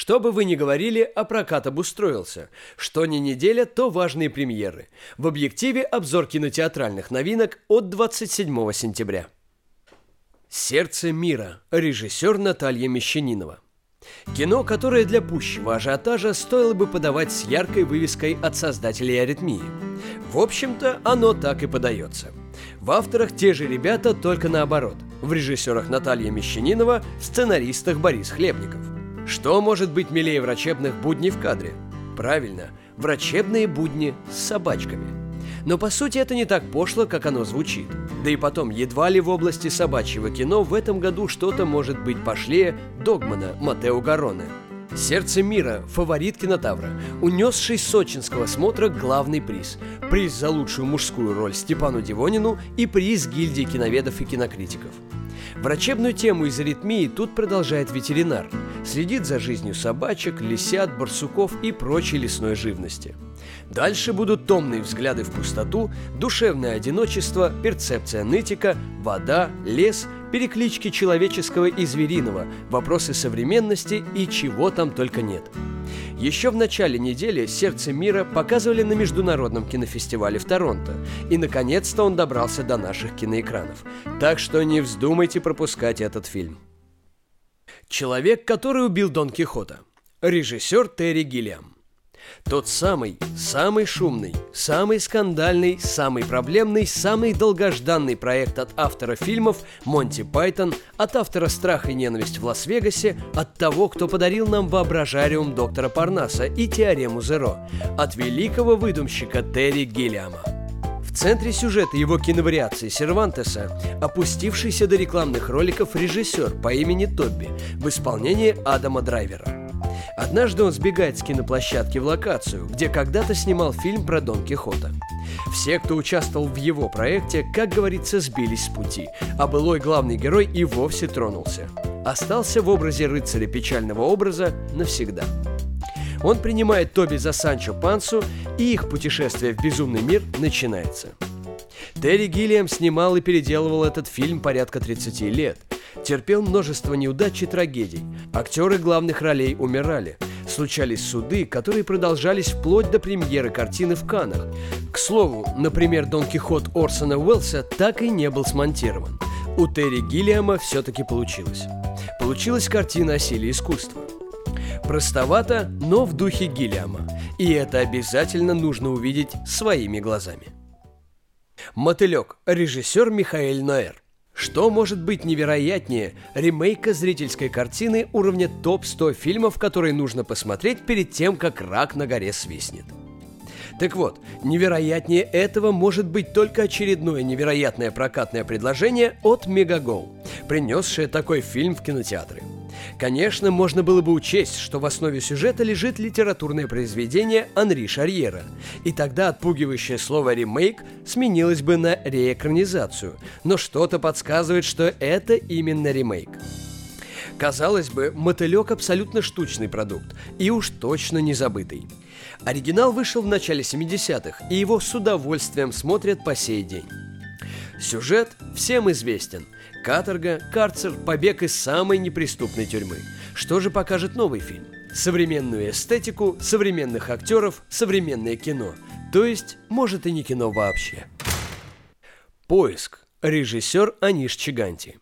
Что бы вы ни говорили, а прокат обустроился. Что ни неделя, то важные премьеры. В объективе обзор кинотеатральных новинок от 27 сентября. «Сердце мира», режиссер Наталья Мещанинова. Кино, которое для пущего ажиотажа стоило бы подавать с яркой вывеской от создателей «Аритмии». В общем-то, оно так и подается. В авторах те же ребята, только наоборот. В режиссерах Наталья Мещанинова, в сценаристах Борис Хлебников – что может быть милее врачебных будней в кадре? Правильно, врачебные будни с собачками. Но по сути это не так пошло, как оно звучит. Да и потом, едва ли в области собачьего кино в этом году что-то может быть пошлее Догмана Матео Гароне. «Сердце мира» – фаворит кинотавра, унесший с сочинского смотра главный приз. Приз за лучшую мужскую роль Степану Дивонину и приз гильдии киноведов и кинокритиков. Врачебную тему из аритмии тут продолжает ветеринар – следит за жизнью собачек, лисят, барсуков и прочей лесной живности. Дальше будут томные взгляды в пустоту, душевное одиночество, перцепция нытика, вода, лес, переклички человеческого и звериного, вопросы современности и чего там только нет. Еще в начале недели «Сердце мира» показывали на Международном кинофестивале в Торонто, и наконец-то он добрался до наших киноэкранов. Так что не вздумайте пропускать этот фильм. Человек, который убил Дон Кихота. Режиссер Терри Гиллиам. Тот самый, самый шумный, самый скандальный, самый проблемный, самый долгожданный проект от автора фильмов Монти Пайтон, от автора «Страх и ненависть в Лас-Вегасе», от того, кто подарил нам воображариум доктора Парнаса и теорему Зеро, от великого выдумщика Терри Гиллиама. В центре сюжета его киновариации Сервантеса опустившийся до рекламных роликов режиссер по имени Тобби в исполнении Адама Драйвера. Однажды он сбегает с киноплощадки в локацию, где когда-то снимал фильм про Дон Кихота. Все, кто участвовал в его проекте, как говорится, сбились с пути, а былой главный герой и вовсе тронулся. Остался в образе рыцаря печального образа навсегда. Он принимает Тоби за Санчо Пансу, и их путешествие в безумный мир начинается. Терри Гиллиам снимал и переделывал этот фильм порядка 30 лет. Терпел множество неудач и трагедий. Актеры главных ролей умирали. Случались суды, которые продолжались вплоть до премьеры картины в Каннах. К слову, например, Дон Кихот Орсона Уэллса так и не был смонтирован. У Терри Гиллиама все-таки получилось. Получилась картина о силе искусства. Простовато, но в духе Гиллиама. И это обязательно нужно увидеть своими глазами. «Мотылек», режиссер Михаэль Ноэр. Что может быть невероятнее ремейка зрительской картины уровня топ-100 фильмов, которые нужно посмотреть перед тем, как рак на горе свистнет? Так вот, невероятнее этого может быть только очередное невероятное прокатное предложение от Мегаго, принесшее такой фильм в кинотеатры – Конечно, можно было бы учесть, что в основе сюжета лежит литературное произведение Анри Шарьера, и тогда отпугивающее слово «ремейк» сменилось бы на реэкранизацию, но что-то подсказывает, что это именно ремейк. Казалось бы, мотылек абсолютно штучный продукт, и уж точно не забытый. Оригинал вышел в начале 70-х, и его с удовольствием смотрят по сей день. Сюжет всем известен – Каторга, карцер, побег из самой неприступной тюрьмы. Что же покажет новый фильм? Современную эстетику, современных актеров, современное кино. То есть, может и не кино вообще. Поиск. Режиссер Аниш Чиганти.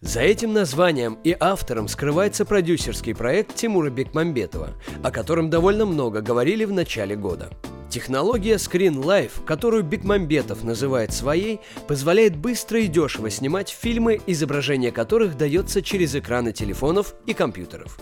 За этим названием и автором скрывается продюсерский проект Тимура Бекмамбетова, о котором довольно много говорили в начале года. Технология Screen Life, которую Бекмамбетов называет своей, позволяет быстро и дешево снимать фильмы, изображение которых дается через экраны телефонов и компьютеров.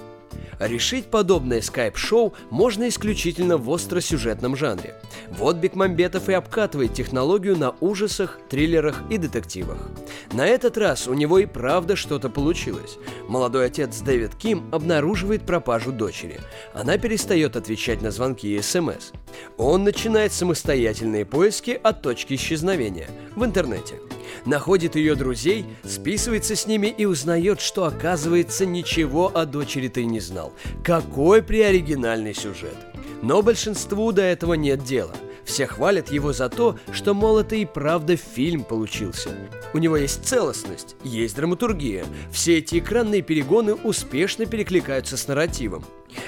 Решить подобное скайп-шоу можно исключительно в остросюжетном жанре. Вот Бекмамбетов и обкатывает технологию на ужасах, триллерах и детективах. На этот раз у него и правда что-то получилось. Молодой отец Дэвид Ким обнаруживает пропажу дочери. Она перестает отвечать на звонки и СМС. Он начинает самостоятельные поиски от точки исчезновения в интернете – находит ее друзей, списывается с ними и узнает, что, оказывается, ничего о дочери-то и не знал. Какой приоригинальный сюжет! Но большинству до этого нет дела. Все хвалят его за то, что, мол, это и правда фильм получился. У него есть целостность, есть драматургия. Все эти экранные перегоны успешно перекликаются с нарративом.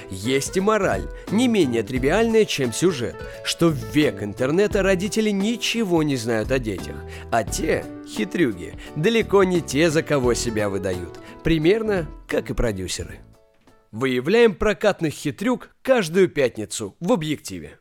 Есть и мораль, не менее тривиальная, чем сюжет, что в век интернета родители ничего не знают о детях, а те, хитрюги, далеко не те, за кого себя выдают, примерно как и продюсеры. Выявляем прокатных хитрюк каждую пятницу в объективе.